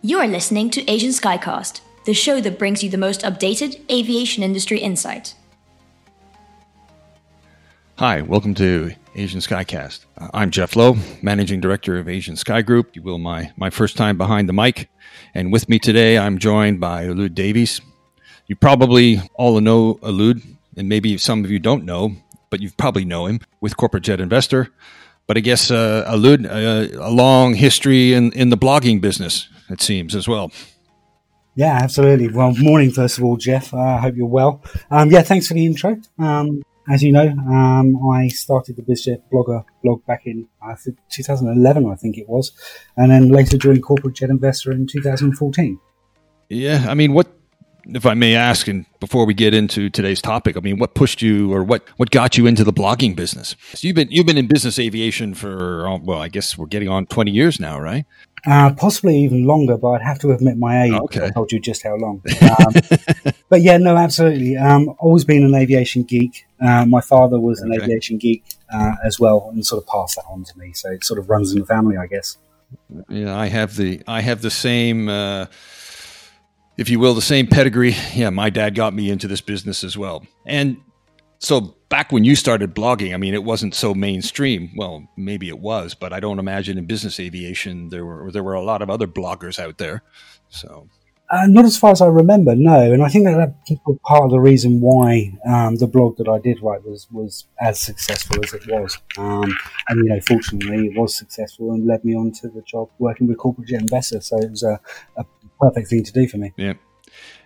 You're listening to Asian Skycast, the show that brings you the most updated aviation industry insight. Hi, welcome to Asian Skycast. Uh, I'm Jeff Lowe, Managing Director of Asian Sky Group. You will my, my first time behind the mic. And with me today, I'm joined by Alud Davies. You probably all know Alud, and maybe some of you don't know, but you probably know him with Corporate Jet Investor. But I guess uh, Alud, uh, a long history in, in the blogging business, it seems, as well. Yeah, absolutely. Well, morning, first of all, Jeff. Uh, I uh, hope you're well. Um, yeah, thanks for the intro. Um, as you know, um, I started the BizJet blogger blog back in think 2011, I think it was, and then later joined Corporate Jet Investor in 2014. Yeah, I mean, what if I may ask, and before we get into today's topic, I mean, what pushed you, or what what got you into the blogging business? So you've been you've been in business aviation for uh, well, I guess we're getting on 20 years now, right? Uh, possibly even longer, but I'd have to admit my age. Okay. I told you just how long. Um, but yeah, no, absolutely. Um, always been an aviation geek. Uh, my father was an okay. aviation geek uh, as well, and sort of passed that on to me. So it sort of runs in the family, I guess. Yeah, I have the I have the same, uh, if you will, the same pedigree. Yeah, my dad got me into this business as well, and so back when you started blogging, I mean, it wasn't so mainstream. Well, maybe it was, but I don't imagine in business aviation there were there were a lot of other bloggers out there. So, uh, not as far as I remember, no. And I think that that was part of the reason why um, the blog that I did write was was as successful as it was. Um, and you know, fortunately, it was successful and led me on to the job working with corporate jet investor. So it was a, a perfect thing to do for me. Yeah.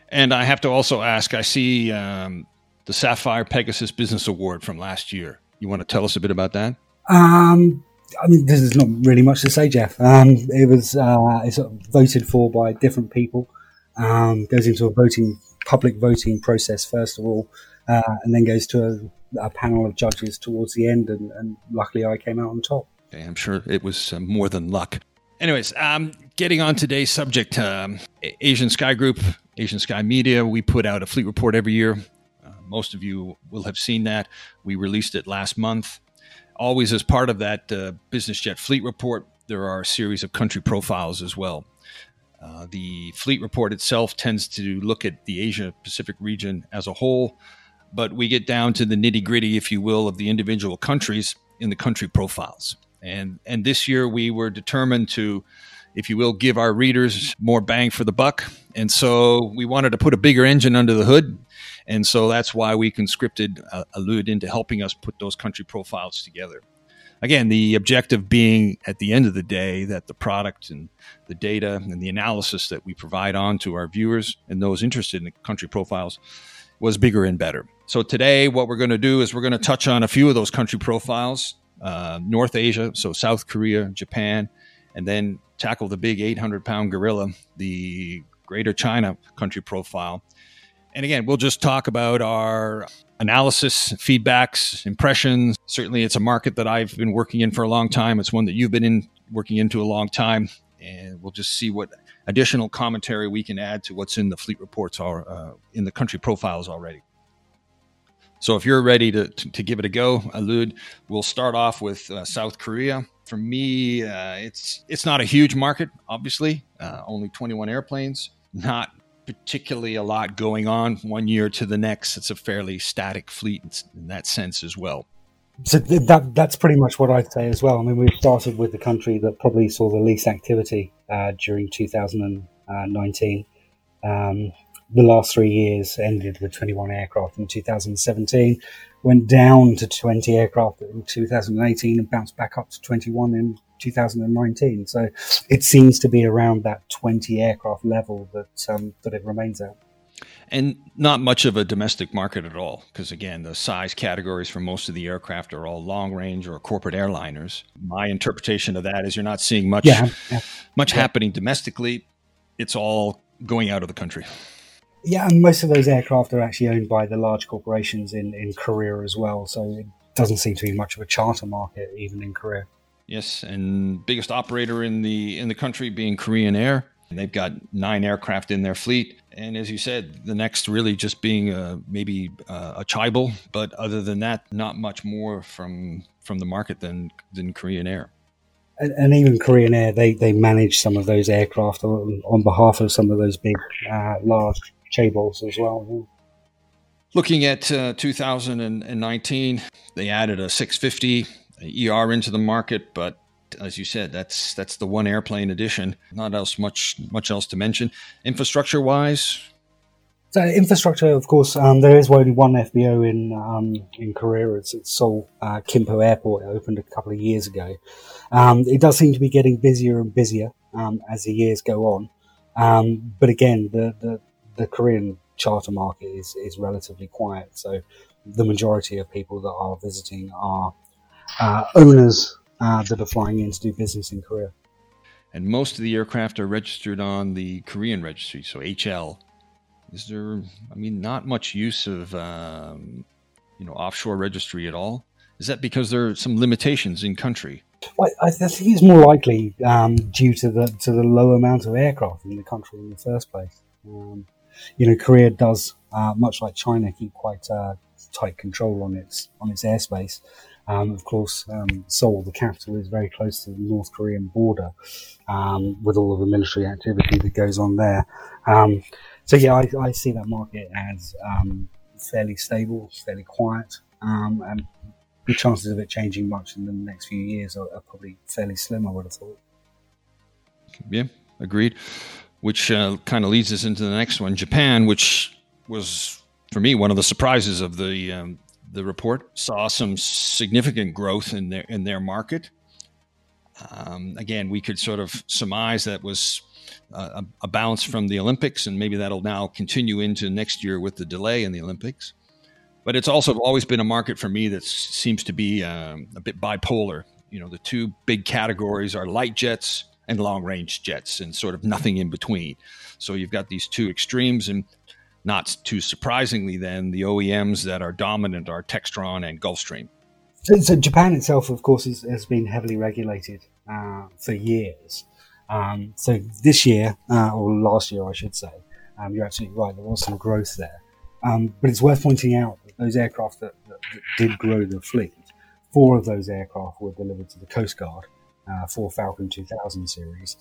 And I have to also ask. I see um, the Sapphire Pegasus Business Award from last year. You want to tell us a bit about that? Um, I mean, there's not really much to say, Jeff. Um, it was uh, it's voted for by different people. Um, goes into a voting public voting process first of all, uh, and then goes to a, a, panel of judges towards the end. And, and, luckily, I came out on top. Okay, I'm sure it was uh, more than luck. Anyways, um, getting on today's subject, um, Asian Sky Group, Asian Sky Media, we put out a fleet report every year most of you will have seen that. We released it last month. Always as part of that uh, business jet fleet report, there are a series of country profiles as well. Uh, the fleet report itself tends to look at the Asia Pacific region as a whole, but we get down to the nitty gritty, if you will, of the individual countries in the country profiles. And, and this year we were determined to, if you will, give our readers more bang for the buck. And so we wanted to put a bigger engine under the hood and so that's why we conscripted uh, Alud into helping us put those country profiles together. Again, the objective being at the end of the day that the product and the data and the analysis that we provide on to our viewers and those interested in the country profiles was bigger and better. So today, what we're going to do is we're going to touch on a few of those country profiles uh, North Asia, so South Korea, Japan, and then tackle the big 800 pound gorilla, the Greater China country profile, and again, we'll just talk about our analysis, feedbacks, impressions. Certainly, it's a market that I've been working in for a long time. It's one that you've been in working into a long time. And we'll just see what additional commentary we can add to what's in the fleet reports or uh, in the country profiles already. So if you're ready to, to, to give it a go, Alud, we'll start off with uh, South Korea. For me, uh, it's it's not a huge market, obviously, uh, only 21 airplanes, not particularly a lot going on one year to the next. It's a fairly static fleet in that sense as well. So that that's pretty much what I'd say as well. I mean, we started with the country that probably saw the least activity uh, during 2019. Um, the last three years ended with 21 aircraft in 2017, went down to 20 aircraft in 2018, and bounced back up to 21 in 2019. So it seems to be around that 20 aircraft level that um, that it remains at. And not much of a domestic market at all, because again, the size categories for most of the aircraft are all long range or corporate airliners. My interpretation of that is you're not seeing much yeah, yeah. much yeah. happening domestically. It's all going out of the country. Yeah, and most of those aircraft are actually owned by the large corporations in, in Korea as well. So it doesn't seem to be much of a charter market even in Korea. Yes, and biggest operator in the in the country being Korean Air. They've got nine aircraft in their fleet, and as you said, the next really just being a, maybe uh, a Chaebol, but other than that, not much more from from the market than than Korean Air. and, and, even Korean Air, they, they manage some of those aircraft on, on behalf of some of those big, uh, large chaebols as well. Looking at uh, 2019, they added a 650 ER into the market, but as you said, that's that's the one airplane edition. Not else much much else to mention. Infrastructure wise, so infrastructure, of course, um, there is only one FBO in um, in Korea. It's, it's Seoul uh, Gimpo Airport. It opened a couple of years ago. Um, it does seem to be getting busier and busier um, as the years go on. Um, but again, the, the, the Korean charter market is is relatively quiet. So the majority of people that are visiting are uh, owners uh, that are flying in to do business in Korea. And most of the aircraft are registered on the Korean registry, so HL is there, I mean, not much use of, um, you know, offshore registry at all? Is that because there are some limitations in country? Well, I, think it's more likely um, due to the to the low amount of aircraft in the country in the first place. Um, you know, Korea does, uh, much like China, keep quite uh, tight control on its on its airspace. Um, of course, um, Seoul, the capital, is very close to the North Korean border, um, with all of the military activity that goes on there. Um, so yeah, I, I see that market as um, fairly stable, fairly quiet, um, and the chances of it changing much in the next few years are, are, probably fairly slim. I would have thought. Yeah, agreed. Which uh, kind of leads us into the next one, Japan, which was for me one of the surprises of the um, the report. Saw some significant growth in their in their market. Um, again, we could sort of surmise that was a, a bounce from the Olympics, and maybe that'll now continue into next year with the delay in the Olympics. But it's also always been a market for me that seems to be um, a bit bipolar. You know, the two big categories are light jets and long range jets, and sort of nothing in between. So you've got these two extremes, and not too surprisingly, then the OEMs that are dominant are Textron and Gulfstream. So, so Japan itself, of course, is, has been heavily regulated uh, for years. Um, so this year, uh, or last year, I should say, um, you're absolutely right. There was some growth there, um, but it's worth pointing out that those aircraft that, that, that, did grow the fleet, four of those aircraft were delivered to the Coast Guard, uh, for Falcon 2000 series,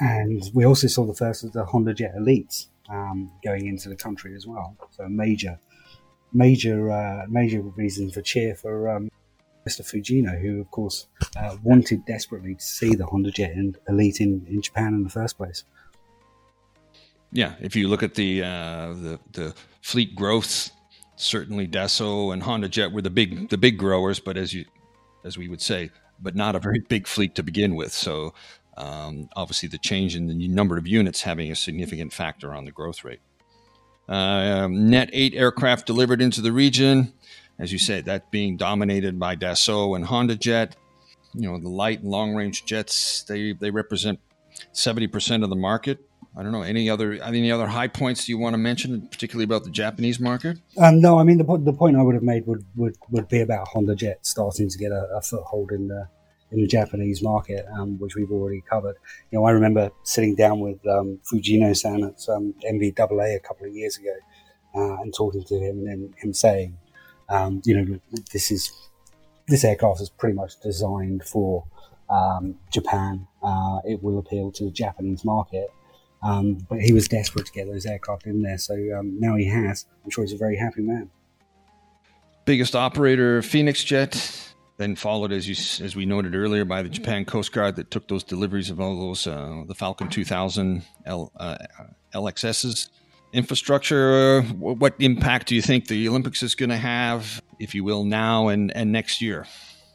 and we also saw the first of the Honda Jet Elites um, going into the country as well. So major, major, uh, major reason for cheer for um, Mr. Fujino, who of course uh, wanted desperately to see the Honda Jet and Elite in, in Japan in the first place. Yeah, if you look at the uh, the, the fleet growth, certainly Dassault and Honda Jet were the big the big growers, but as you as we would say, but not a very big fleet to begin with. So um, obviously, the change in the number of units having a significant factor on the growth rate. Uh, net eight aircraft delivered into the region as you said, that being dominated by Dassault and Honda Jet. You know, the light and long range jets, they, they represent 70% of the market. I don't know any other any other high points you want to mention, particularly about the Japanese market. Um, no, I mean the the point I would have made would, would, would be about Honda Jet starting to get a, a foothold in the in the Japanese market, um, which we've already covered. You know, I remember sitting down with um, Fujino-san at um, NBAA a couple of years ago uh, and talking to him, and him saying, um, you know, this is this aircraft is pretty much designed for um, Japan. Uh, it will appeal to the Japanese market. Um, but he was desperate to get those aircraft in there, so um, now he has. I'm sure he's a very happy man. Biggest operator, Phoenix Jet, then followed, as you as we noted earlier, by the Japan Coast Guard that took those deliveries of all those uh, the Falcon 2000 L, uh, LXSs infrastructure, what impact do you think the Olympics is going to have, if you will, now and, and next year?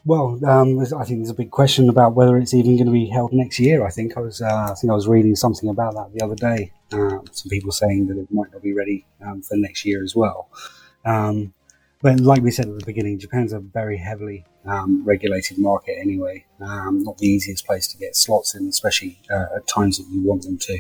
Well, um, I think there's a big question about whether it's even going to be held next year. I think I was, uh, I think I was reading something about that the other day. Uh, some people saying that it might not be ready um, for next year as well. Um, but like we said at the beginning, Japan's a very heavily um, regulated market anyway. Um, not the easiest place to get slots in, especially uh, at times that you want them to.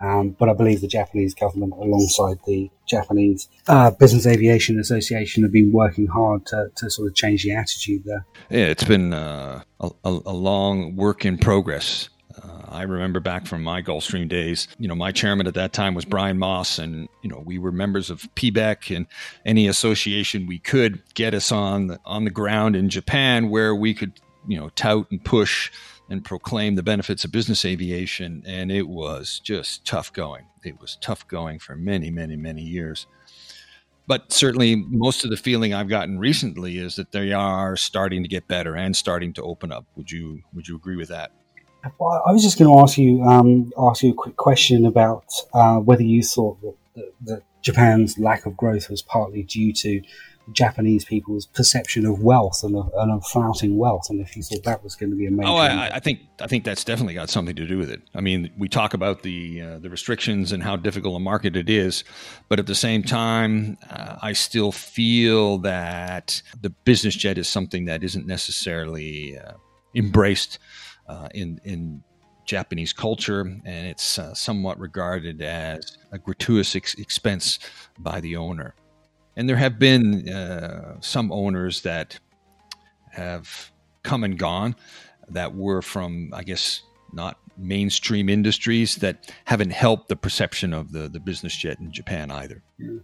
Um, but I believe the Japanese government, alongside the Japanese uh, Business Aviation Association, have been working hard to, to sort of change the attitude there. Yeah, it's been uh, a, a, long work in progress. Uh, I remember back from my Gulfstream days, you know, my chairman at that time was Bryan Moss, and, you know, we were members of PBEC and any association we could get us on the, on the ground in Japan where we could, you know, tout and push and proclaim the benefits of business aviation, and it was just tough going. It was tough going for many, many, many years. But certainly, most of the feeling I've gotten recently is that they are starting to get better and starting to open up. Would you Would you agree with that? Well, I was just going to ask you um, ask you a quick question about uh, whether you thought that, that Japan's lack of growth was partly due to Japanese people's perception of wealth and of, and of flouting wealth, and if you thought that was going to be a major. Oh, I, I, think I think that's definitely got something to do with it. I mean, we talk about the uh, the restrictions and how difficult a market it is, but at the same time, uh, I still feel that the business jet is something that isn't necessarily uh, embraced uh, in in Japanese culture, and it's uh, somewhat regarded as a gratuitous ex- expense by the owner. And there have been uh, some owners that have come and gone that were from, I guess, not mainstream industries that haven't helped the perception of the, the business jet in Japan either. Yeah.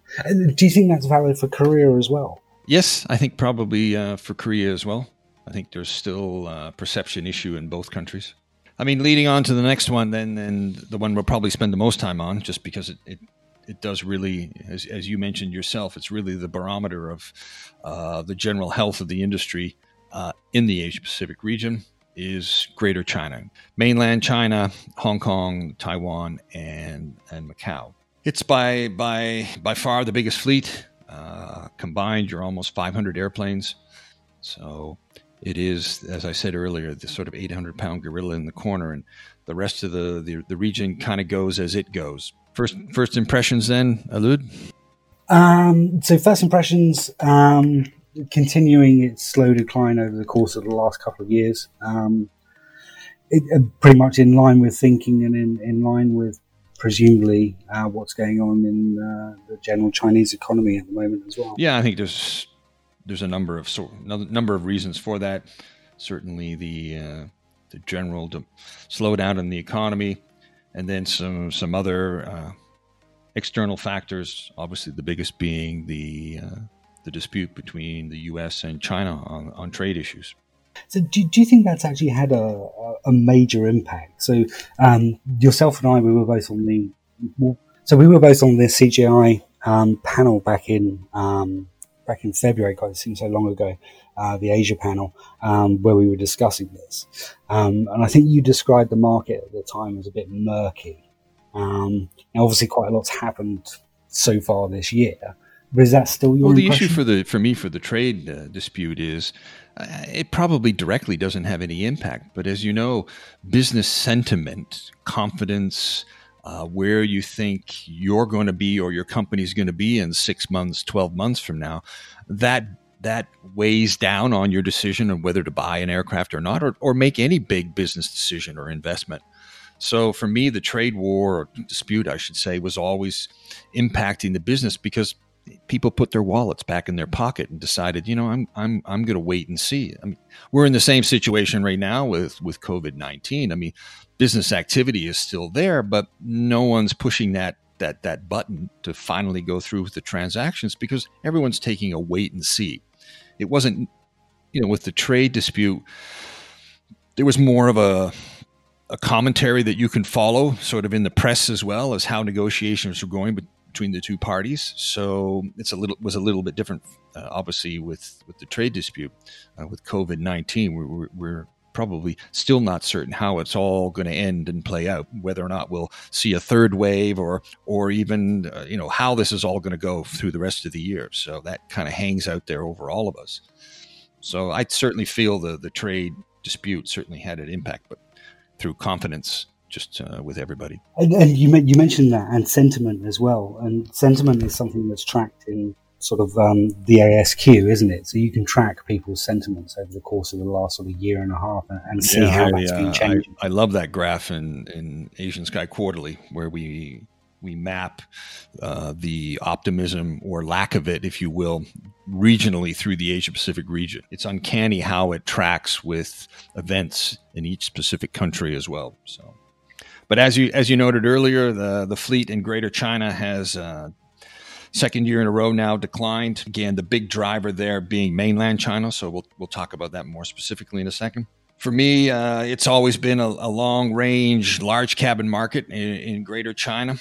Do you think that's valid for Korea as well? Yes, I think probably uh, for Korea as well. I think there's still a perception issue in both countries. I mean, leading on to the next one, then, and the one we'll probably spend the most time on, just because it, it, it does really, as, as you mentioned yourself, it's really the barometer of uh, the general health of the industry uh, in the Asia Pacific region is Greater China, mainland China, Hong Kong, Taiwan, and and Macau. It's by by by far the biggest fleet. Uh, combined, you're almost 500 airplanes. So it is, as I said earlier, the sort of 800 pound gorilla in the corner, and the rest of the the, the region kind of goes as it goes. First first impressions, then, Alud. Um, so first impressions, um, continuing its slow decline over the course of the last couple of years. Um, it, uh, pretty much in line with thinking and in, in line with presumably uh, what's going on in uh, the general Chinese economy at the moment as well. Yeah, I think there's there's a number of number of reasons for that. Certainly, the uh, the general de- slowdown in the economy, and then some some other uh, external factors. Obviously, the biggest being the uh, the dispute between the U.S. and China on, on trade issues. So, do, do you think that's actually had a, a major impact? So, um, yourself and I, we were both on the so we were both on the CJI um, panel back in um, back in February, God, it seems so long ago, uh, the Asia panel, um, where we were discussing this. Um, and I think you described the market at the time as a bit murky. Um, now, obviously, quite a lot's happened so far this year. But is that still your? Well, the impression? issue for the for me for the trade uh, dispute is uh, it probably directly doesn't have any impact. But as you know, business sentiment, confidence, uh, where you think you're going to be or your company's going to be in six months, 12 months from now, that that weighs down on your decision of whether to buy an aircraft or not, or, or make any big business decision or investment. So for me, the trade war or dispute, I should say, was always impacting the business because people put their wallets back in their pocket and decided, you know, I'm I'm I'm going to wait and see. I mean, we're in the same situation right now with with COVID nineteen. I mean, business activity is still there, but no one's pushing that that that button to finally go through with the transactions because everyone's taking a wait and see. It wasn't, you know, with the trade dispute, there was more of a a commentary that you can follow, sort of in the press as well as how negotiations were going between the two parties. So it's a little was a little bit different, uh, obviously, with with the trade dispute uh, with COVID nineteen. We're, we're probably still not certain how it's all going to end and play out whether or not we'll see a third wave or or even uh, you know how this is all going to go through the rest of the year so that kind of hangs out there over all of us so i certainly feel the the trade dispute certainly had an impact but through confidence just uh, with everybody and, and you, you mentioned that and sentiment as well and sentiment is something that's tracked in sort of um, the ASQ, isn't it? So you can track people's sentiments over the course of the last sort of year and a half and, and see yeah, how I, that's uh, been changing. I, I, love that graph in, in Asian Sky Quarterly where we we map uh, the optimism or lack of it, if you will, regionally through the Asia Pacific region. It's uncanny how it tracks with events in each specific country as well. So. But as you as you noted earlier, the the fleet in Greater China has uh, second year in a row now declined. Again, the big driver there being mainland China. So we'll, we'll talk about that more specifically in a second. For me, uh, it's always been a, a, long range, large cabin market in, in, Greater China.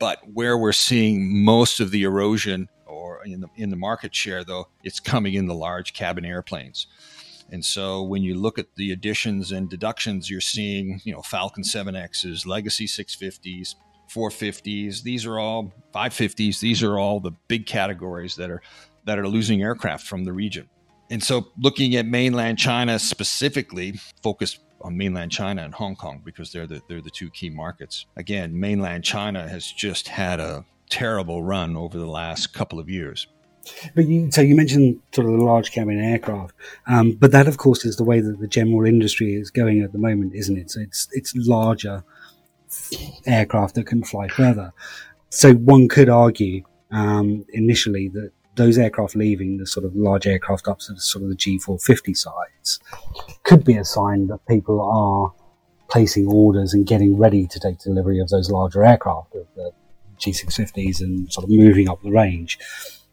But where we're seeing most of the erosion or in the, in the market share, though, it's coming in the large cabin airplanes. And so when you look at the additions and deductions, you're seeing, you know, Falcon 7Xs, Legacy 650s, 450s. These are all 550s. These are all the big categories that are that are losing aircraft from the region. And so looking at mainland China specifically, focused on mainland China and Hong Kong because they're the they're the two key markets. Again, mainland China has just had a terrible run over the last couple of years. But you, so you mentioned sort of the large cabin aircraft, um, but that of course is the way that the general industry is going at the moment, isn't it? So it's it's larger aircraft that can fly further. So one could argue um, initially that those aircraft leaving the sort of large aircraft up to the sort of the G450 size could be a sign that people are placing orders and getting ready to take delivery of those larger aircraft, the G650s, and sort of moving up the range.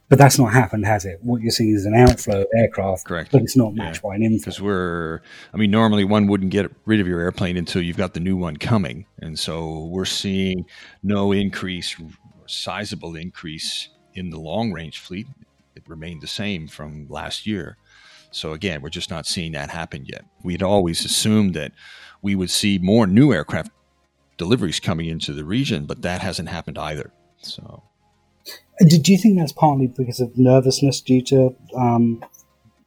But that's not happened, has it? What you're seeing is an outflow of aircraft, correct? But it's not matched yeah. by an inflow. Because we're, I mean, normally one wouldn't get rid of your airplane until you've got the new one coming, and so we're seeing no increase, sizable increase in the long range fleet. It remained the same from last year. So again, we're just not seeing that happen yet. We had always assumed that we would see more new aircraft deliveries coming into the region, but that hasn't happened either. So do you think that's partly because of nervousness due to um,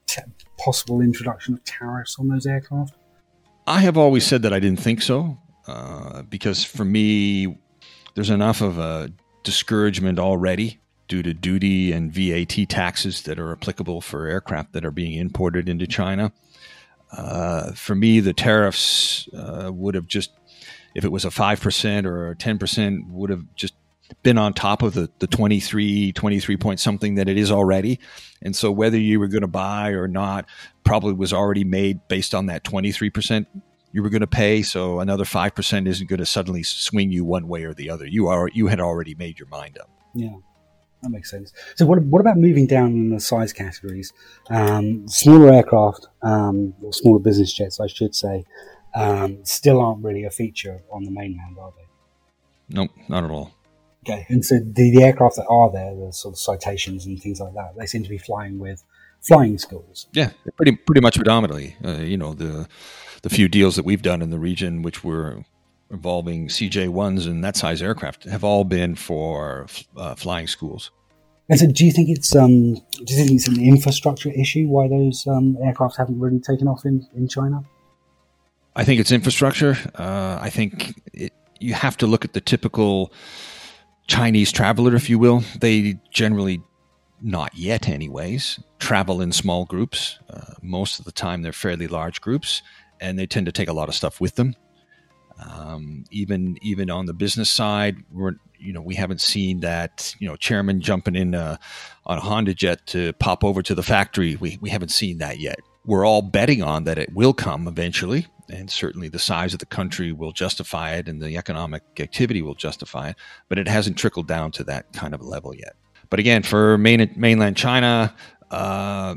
t- possible introduction of tariffs on those aircraft? I have always said that I didn't think so, uh, because for me, there's enough of a discouragement already due to duty and VAT taxes that are applicable for aircraft that are being imported into China. Uh, for me, the tariffs uh, would have just, if it was a 5% or a 10%, would have just been on top of the, the 23, 23 point something that it is already. And so whether you were going to buy or not probably was already made based on that 23% you were going to pay. So another 5% isn't going to suddenly swing you one way or the other. You are, you had already made your mind up. Yeah. That makes sense. So, what, what about moving down in the size categories? Um, smaller aircraft, um, or smaller business jets, I should say, um, still aren't really a feature on the mainland, are they? Nope, not at all. Okay, and so the, the aircraft that are there, the sort of citations and things like that, they seem to be flying with flying schools. Yeah, pretty pretty much predominantly. Uh, you know, the the few deals that we've done in the region, which were involving CJ ones and that size aircraft, have all been for uh, flying schools. And so, do you think it's um, do you think it's an infrastructure issue why those um, aircraft haven't really taken off in, in China? I think it's infrastructure. Uh, I think it, you have to look at the typical Chinese traveler, if you will, they generally, not yet anyways, travel in small groups. Uh, most of the time, they're fairly large groups, and they tend to take a lot of stuff with them. Um, even even on the business side, we're you know we haven't seen that you know chairman jumping in uh, on a Honda jet to pop over to the factory. We we haven't seen that yet. We're all betting on that it will come eventually and certainly the size of the country will justify it and the economic activity will justify it, but it hasn't trickled down to that kind of level yet. But again, for main, mainland China, uh,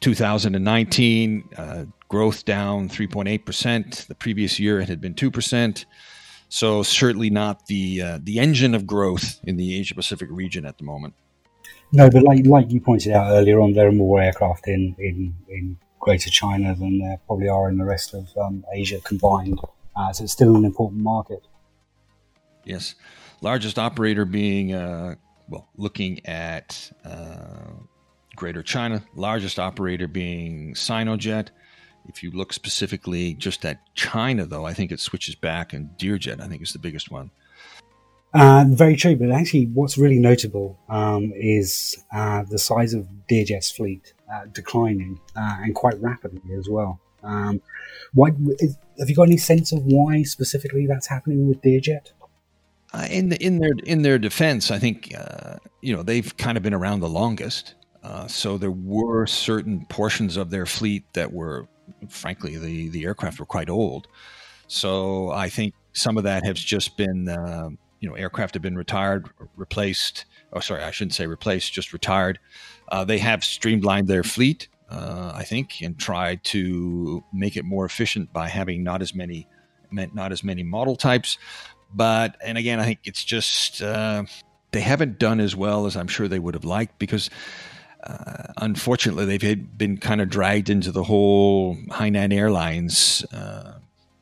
2019, uh, growth down 3.8%. The previous year it had been 2%. So certainly not the uh, the engine of growth in the Asia Pacific region at the moment. No, but like like you pointed out earlier on, there are more aircraft in in, in Greater China than there probably are in the rest of um, Asia combined. Uh, so it's still an important market. Yes, largest operator being uh, well, looking at uh, Greater China, largest operator being Sinojet. If you look specifically just at China, though, I think it switches back, and Deer Jet, I think, is the biggest one. Uh, very true, but actually, what's really notable um, is uh, the size of Deer Jet's fleet uh, declining uh, and quite rapidly as well. Um, why, is, have you got any sense of why specifically that's happening with Deer Jet? Uh, in the, in their in their defense, I think uh, you know they've kind of been around the longest. so there were certain portions of their fleet that were, frankly, the the aircraft were quite old. So I think some of that has just been you know aircraft have been retired, replaced. Oh, sorry, I shouldn't say replaced, just retired. Uh, they have streamlined their fleet, uh, I think, and tried to make it more efficient by having not as many not as many model types. But and again, I think it's just uh, they haven't done as well as I'm sure they would have liked because. Uh, unfortunately, they've been kind of dragged into the whole Hainan Airlines, uh,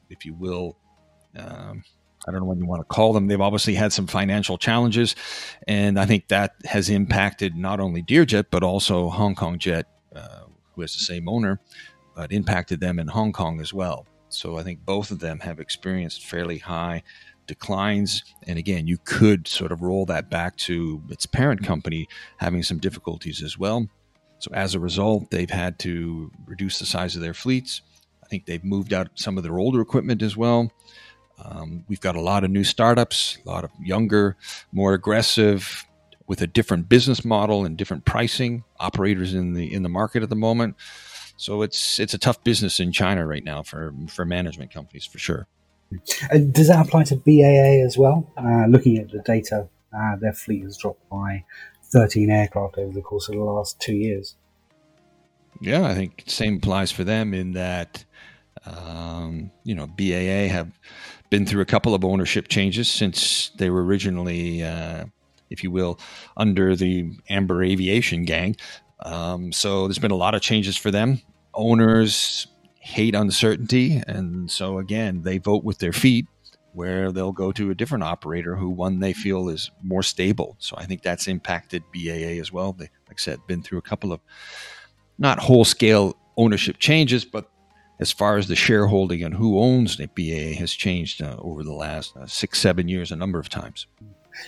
if you will, um, I don't know what you want to call them. They've obviously had some financial challenges, and I think that has impacted not only Deer Jet but also Hong Kong Jet, uh, who has the same owner, but impacted them in Hong Kong as well. So I think both of them have experienced fairly high declines. And again, you could sort of roll that back to its parent company having some difficulties as well. So as a result, they've had to reduce the size of their fleets. I think they've moved out some of their older equipment as well. Um, we've got a lot of new startups, a lot of younger, more aggressive, with a different business model and different pricing operators in the in the market at the moment. So it's it's a tough business in China right now for for management companies for sure. Does that apply to BAA as well? Uh, looking at the data, uh, their fleet has dropped by 13 aircraft over the course of the last two years. Yeah, I think the same applies for them in that um, you know BAA have been through a couple of ownership changes since they were originally, uh, if you will, under the Amber Aviation gang. Um, so there's been a lot of changes for them. Owners hate uncertainty, and so again, they vote with their feet. Where they'll go to a different operator who one they feel is more stable. So I think that's impacted BAA as well. They, like I said, been through a couple of not whole scale ownership changes, but as far as the shareholding and who owns the BAA has changed uh, over the last uh, six, seven years a number of times.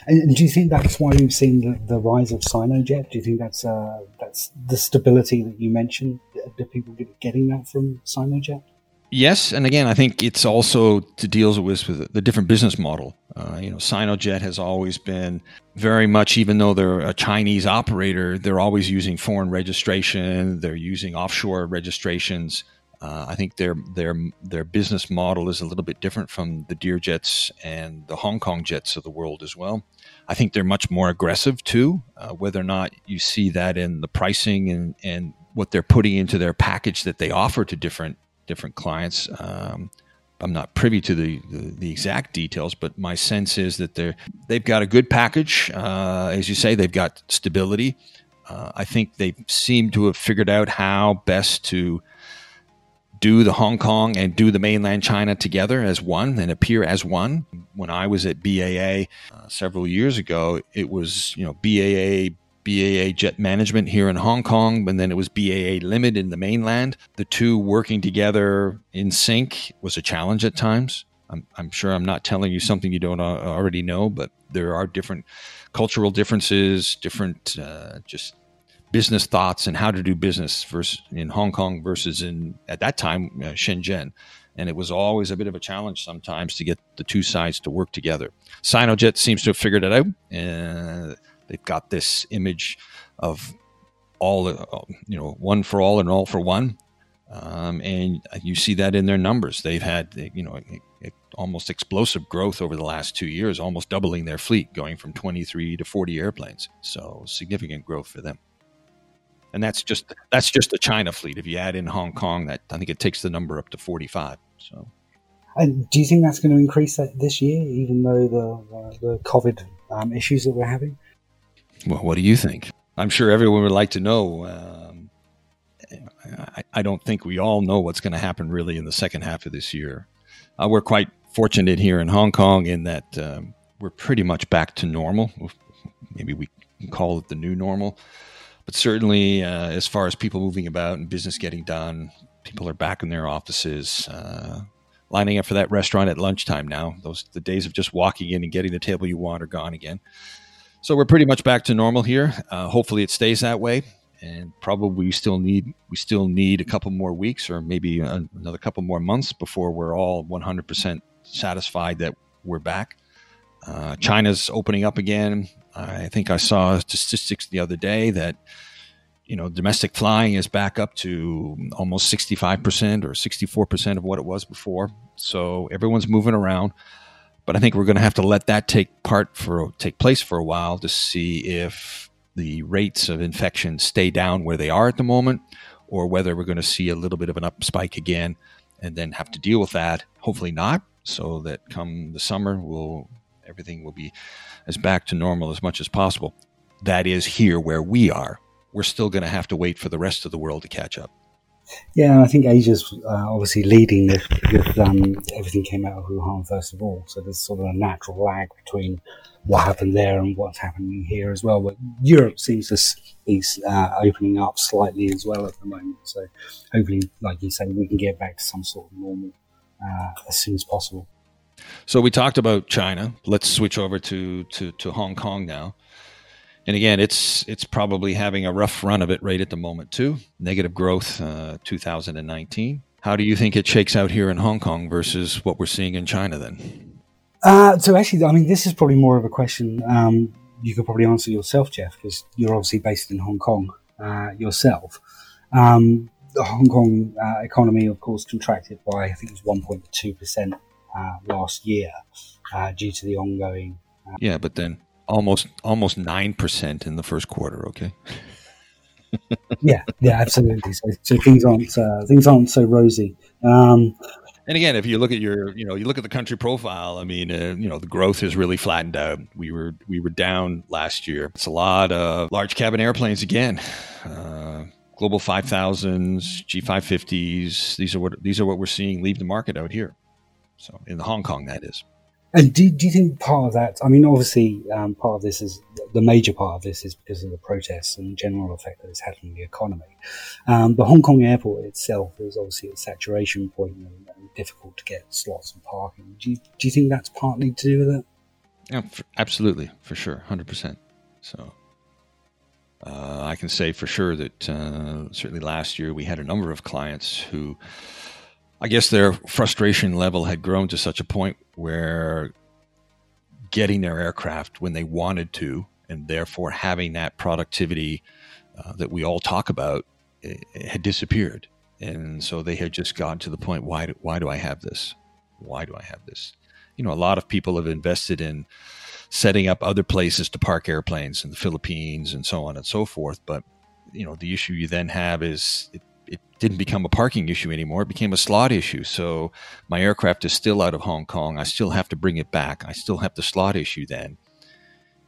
And do you think that's why we've seen the, the rise of Sinojet? Do you think that's uh, that's the stability that you mentioned? Are people getting that from Sinojet? Yes, and again, I think it's also to deals with, with the different business model. Uh, you know, Sinojet has always been very much, even though they're a Chinese operator, they're always using foreign registration. They're using offshore registrations. Uh, I think their their their business model is a little bit different from the Deer Jets and the Hong Kong Jets of the world as well. I think they're much more aggressive too. Uh, whether or not you see that in the pricing and and what they're putting into their package that they offer to different different clients. Um, I'm not privy to the, the, the, exact details, but my sense is that they're they've got a good package. Uh, as you say, they've got stability. Uh, I think they seem to have figured out how best to do the Hong Kong and do the mainland China together as one and appear as one. When I was at BAA uh, several years ago, it was you know BAA BAA Jet Management here in Hong Kong, and then it was BAA Limited in the mainland. The two working together in sync was a challenge at times. I'm, I'm sure I'm not telling you something you don't already know, but there are different cultural differences, different uh, just business thoughts and how to do business versus in Hong Kong versus in at that time uh, Shenzhen. And it was always a bit of a challenge sometimes to get the two sides to work together. Sinojet seems to have figured it out, and they've got this image of all, uh, you know, one for all and all for one. Um, and you see that in their numbers. They've had, you know, almost explosive growth over the last two years, almost doubling their fleet, going from 23 to 40 airplanes. So significant growth for them and that's just that's just the China fleet. If you add in Hong Kong, that I think it takes the number up to forty five. So, and do you think that's going to increase that this year, even though the uh, the COVID um, issues that we're having? Well, what do you think? I'm sure everyone would like to know. Um, I, I, don't think we all know what's going to happen really in the second half of this year. Uh, we're quite fortunate here in Hong Kong in that um, we're pretty much back to normal. Maybe we can call it the new normal. But certainly, uh, as far as people moving about and business getting done, people are back in their offices, uh, lining up for that restaurant at lunchtime now. Those the days of just walking in and getting the table you want are gone again. So we're pretty much back to normal here. Uh, hopefully, it stays that way, and probably we still need we still need a couple more weeks or maybe another couple more months before we're all 100% satisfied that we're back. Uh, China's opening up again. I think I saw statistics the other day that you know domestic flying is back up to almost 65% or 64% of what it was before. So everyone's moving around. But I think we're going to have to let that take part for take place for a while to see if the rates of infection stay down where they are at the moment or whether we're going to see a little bit of an up spike again and then have to deal with that. Hopefully not, so that come the summer, we'll everything will be as back to normal as much as possible. That is here where we are. We're still going to have to wait for the rest of the world to catch up. Yeah, I think Asia's uh, obviously leading this because um, everything came out of Wuhan first of all. So there's sort of a natural lag between what happened there and what's happening here as well. But Europe seems to be uh, opening up slightly as well at the moment. So hopefully, like you say, we can get back to some sort of normal uh, as soon as possible. So we talked about China. Let's switch over to, to, to Hong Kong now. And again, it's it's probably having a rough run of it right at the moment too. Negative growth, uh, 2019. How do you think it shakes out here in Hong Kong versus what we're seeing in China then? Uh, so actually, I mean, this is probably more of a question um, you could probably answer yourself, Jeff, because you're obviously based in Hong Kong uh, yourself. Um, the Hong Kong uh, economy, of course, contracted by I think it was 1.2 percent last year uh, due to the ongoing. Uh, yeah, but then almost almost nine percent in the first quarter. Okay. yeah, yeah, absolutely. So, so things aren't uh, things aren't so rosy. Um, and again, if you look at your, you know, you look at the country profile. I mean, uh, you know, the growth has really flattened out. We were we were down last year. It's a lot of large cabin airplanes again. Uh, Global 5000s, G550s. These are what these are what we're seeing leave the market out here. So in Hong Kong, that is. And do, do you think part of that? I mean, obviously, um, part of this is the major part of this is because of the protests and general effect that it's had on the economy. Um, the Hong Kong airport itself is obviously at saturation point and, and, difficult to get slots and parking. Do you, do you think that's partly to do with it? Yeah, for, absolutely, for sure, hundred percent. So uh, I can say for sure that uh, certainly last year we had a number of clients who I guess their frustration level had grown to such a point where getting their aircraft when they wanted to, and therefore having that productivity uh, that we all talk about, had disappeared. And so they had just gotten to the point why do, why do I have this? Why do I have this? You know, a lot of people have invested in setting up other places to park airplanes in the Philippines and so on and so forth. But, you know, the issue you then have is it it didn't become a parking issue anymore. It became a slot issue. So my aircraft is still out of Hong Kong. I still have to bring it back. I still have the slot issue then.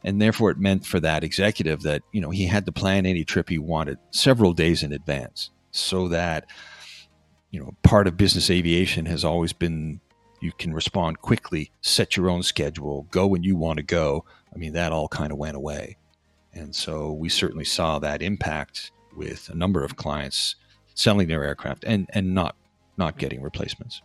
And therefore, it meant for that executive that, you know, he had to plan any trip he wanted several days in advance so that, you know, part of business aviation has always been you can respond quickly, set your own schedule, go when you want to go. I mean, that all kind of went away. And so we certainly saw that impact with a number of clients selling their aircraft and, and not not getting replacements.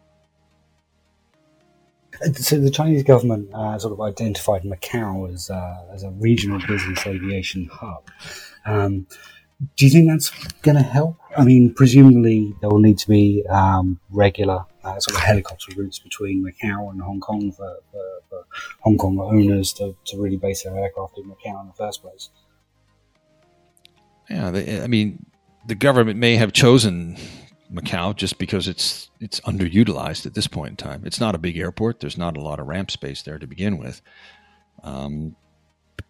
So the Chinese government uh, sort of identified Macau as uh, as a regional business aviation hub. Um, do you think that's going to help? I mean, presumably there will need to be um, regular uh, sort of helicopter routes between Macau and Hong Kong for, for, for Hong Kong owners to, to really base their aircraft in Macau in the first place. Yeah, they, I mean, the government may have chosen Macau just because it's it's underutilized at this point in time. It's not a big airport. There's not a lot of ramp space there to begin with. Um,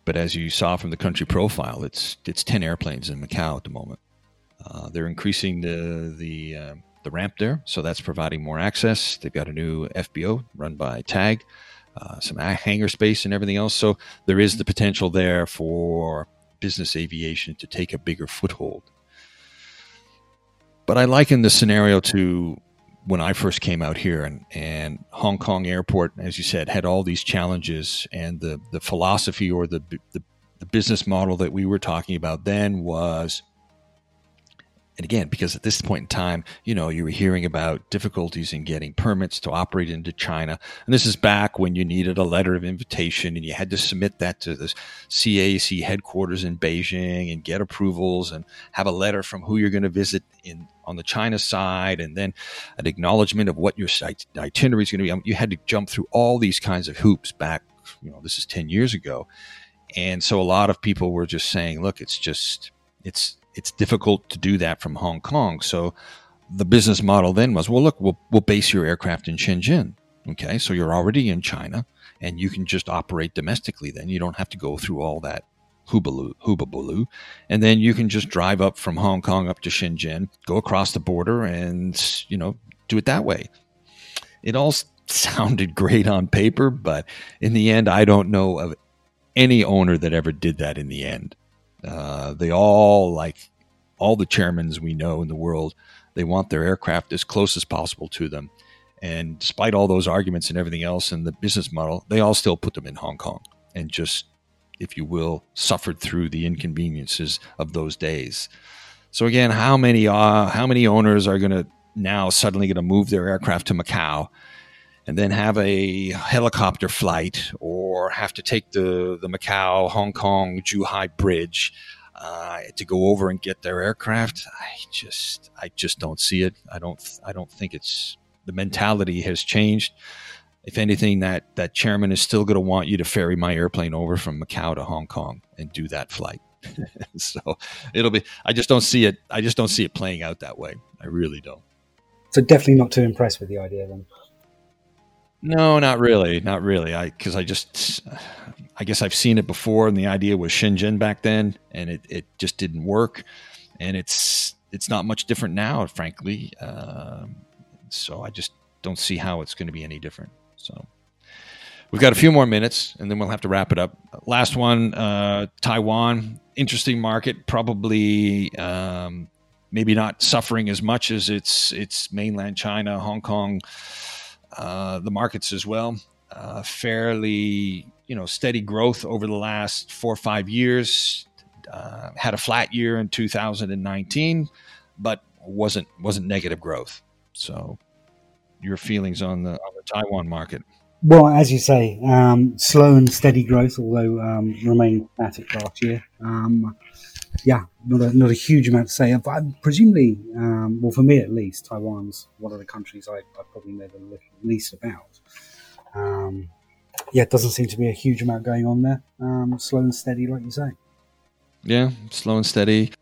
but as you saw from the country profile, it's it's ten airplanes in Macau at the moment. Uh, they're increasing the the uh, the ramp there, so that's providing more access. They've got a new FBO run by TAG, uh, some hangar space and everything else. So there is the potential there for business aviation to take a bigger foothold but I liken the scenario to when I first came out here and, and Hong Kong airport, as you said, had all these challenges and the, the philosophy or the, the, the business model that we were talking about then was and again, because at this point in time, you know, you were hearing about difficulties in getting permits to operate into China. And this is back when you needed a letter of invitation and you had to submit that to the CAC headquarters in Beijing and get approvals and have a letter from who you're going to visit in on the China side and then an acknowledgement of what your itinerary is going to be. Um, you had to jump through all these kinds of hoops back, you know, this is 10 years ago. And so a lot of people were just saying, look, it's just, it's, it's difficult to do that from Hong Kong. So the business model then was, well, look, we'll, we'll base your aircraft in Shenzhen. Okay. So you're already in China and you can just operate domestically then. You don't have to go through all that Hubabaloo, and then you can just drive up from Hong Kong up to Shenzhen, go across the border, and you know do it that way. It all sounded great on paper, but in the end, I don't know of any owner that ever did that. In the end, uh, they all like all the chairmans we know in the world. They want their aircraft as close as possible to them. And despite all those arguments and everything else in the business model, they all still put them in Hong Kong and just if you will, suffered through the inconveniences of those days. So again, how many uh, how many owners are going to now suddenly going to move their aircraft to Macau and then have a helicopter flight or have to take the the Macau Hong Kong Zhuhai bridge uh, to go over and get their aircraft? I just I just don't see it. I don't I don't think it's the mentality has changed if anything, that that chairman is still going to want you to ferry my airplane over from Macau to Hong Kong and do that flight. so it'll be. I just don't see it. I just don't see it playing out that way. I really don't. So definitely not too impressed with the idea then. No, not really, not really. I because I just, I guess I've seen it before, and the idea was Shenzhen back then, and it it just didn't work, and it's it's not much different now, frankly. Um, so I just don't see how it's going to be any different. So we've got a few more minutes and then we'll have to wrap it up. Last one uh, Taiwan, interesting market, probably. Um, maybe not suffering as much as its its mainland China, Hong Kong, uh, the markets as well. Uh, fairly, you know, steady growth over the last four or five years. Uh, had a flat year in 2019, but wasn't wasn't negative growth. So your feelings on the on the Taiwan market. Well, as you say, um, slow and steady growth, although um, remained static last year. Um, yeah, not a, not a huge amount to say. But presumably, um, well, for me at least, Taiwan's one of the countries I, I probably know the least about. Um, yeah, it doesn't seem to be a huge amount going on there. Um, slow and steady, like you say. Yeah, slow and steady.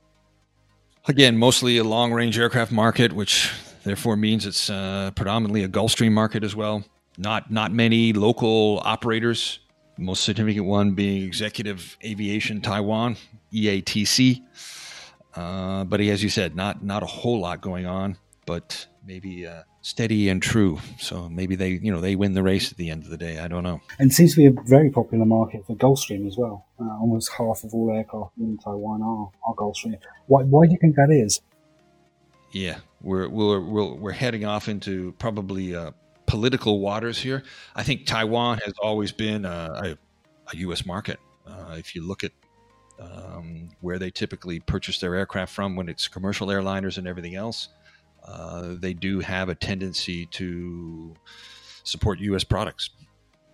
Again, mostly a long range aircraft market, which therefore means it's uh, predominantly a Gulfstream market as well. Not not many local operators. The most significant one being Executive Aviation Taiwan (EATC). Uh, but as you said, not not a whole lot going on, but maybe uh, steady and true. So maybe they you know they win the race at the end of the day. I don't know. And it seems to be a very popular market for Gulfstream as well. Uh, almost half of all aircraft in Taiwan are, are Gulfstream. Why, why do you think that is? Yeah, we're we're we're, we're heading off into probably uh, political waters here. I think Taiwan has always been a, a, a U.S. market. Uh, if you look at um, where they typically purchase their aircraft from when it's commercial airliners and everything else, uh, they do have a tendency to support U.S. products.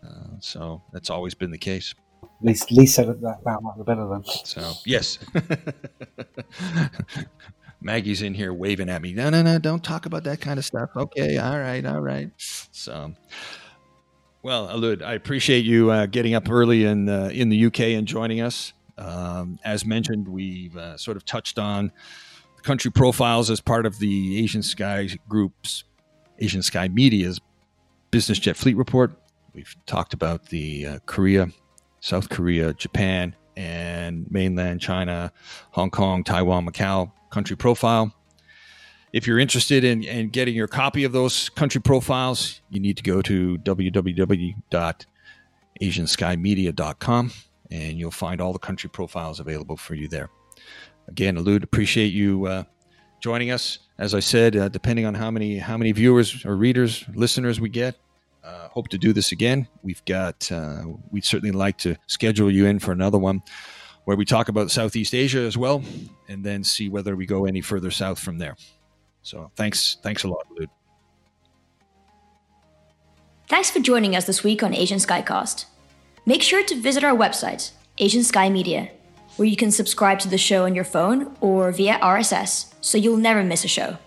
Uh, so that's always been the case. At least, said it that, much the better then. So yes. Maggie's in here waving at me. No, no, no, don't talk about that kind of stuff. Okay, all right, all right. So, well, Alud, I appreciate you uh, getting up early in uh, in the UK and joining us. Um, as mentioned, we've uh, sort of touched on country profiles as part of the Asian Sky Group's Asian Sky Media's business jet fleet report. We've talked about the uh, Korea, South Korea, Japan, and mainland China, Hong Kong, Taiwan, Macau country profile. If you're interested in, in getting your copy of those country profiles, you need to go to www.asianskymedia.com and you'll find all the country profiles available for you there. Again, Alud, appreciate you uh, joining us. As I said, uh, depending on how many how many viewers or readers, listeners we get, uh, hope to do this again. We've got uh, we'd certainly like to schedule you in for another one where we talk about Southeast Asia as well, and then see whether we go any further south from there. So thanks, thanks a lot, Lud. Thanks for joining us this week on Asian Skycast. Make sure to visit our website, Asian Sky Media, where you can subscribe to the show on your phone or via RSS so you'll never miss a show.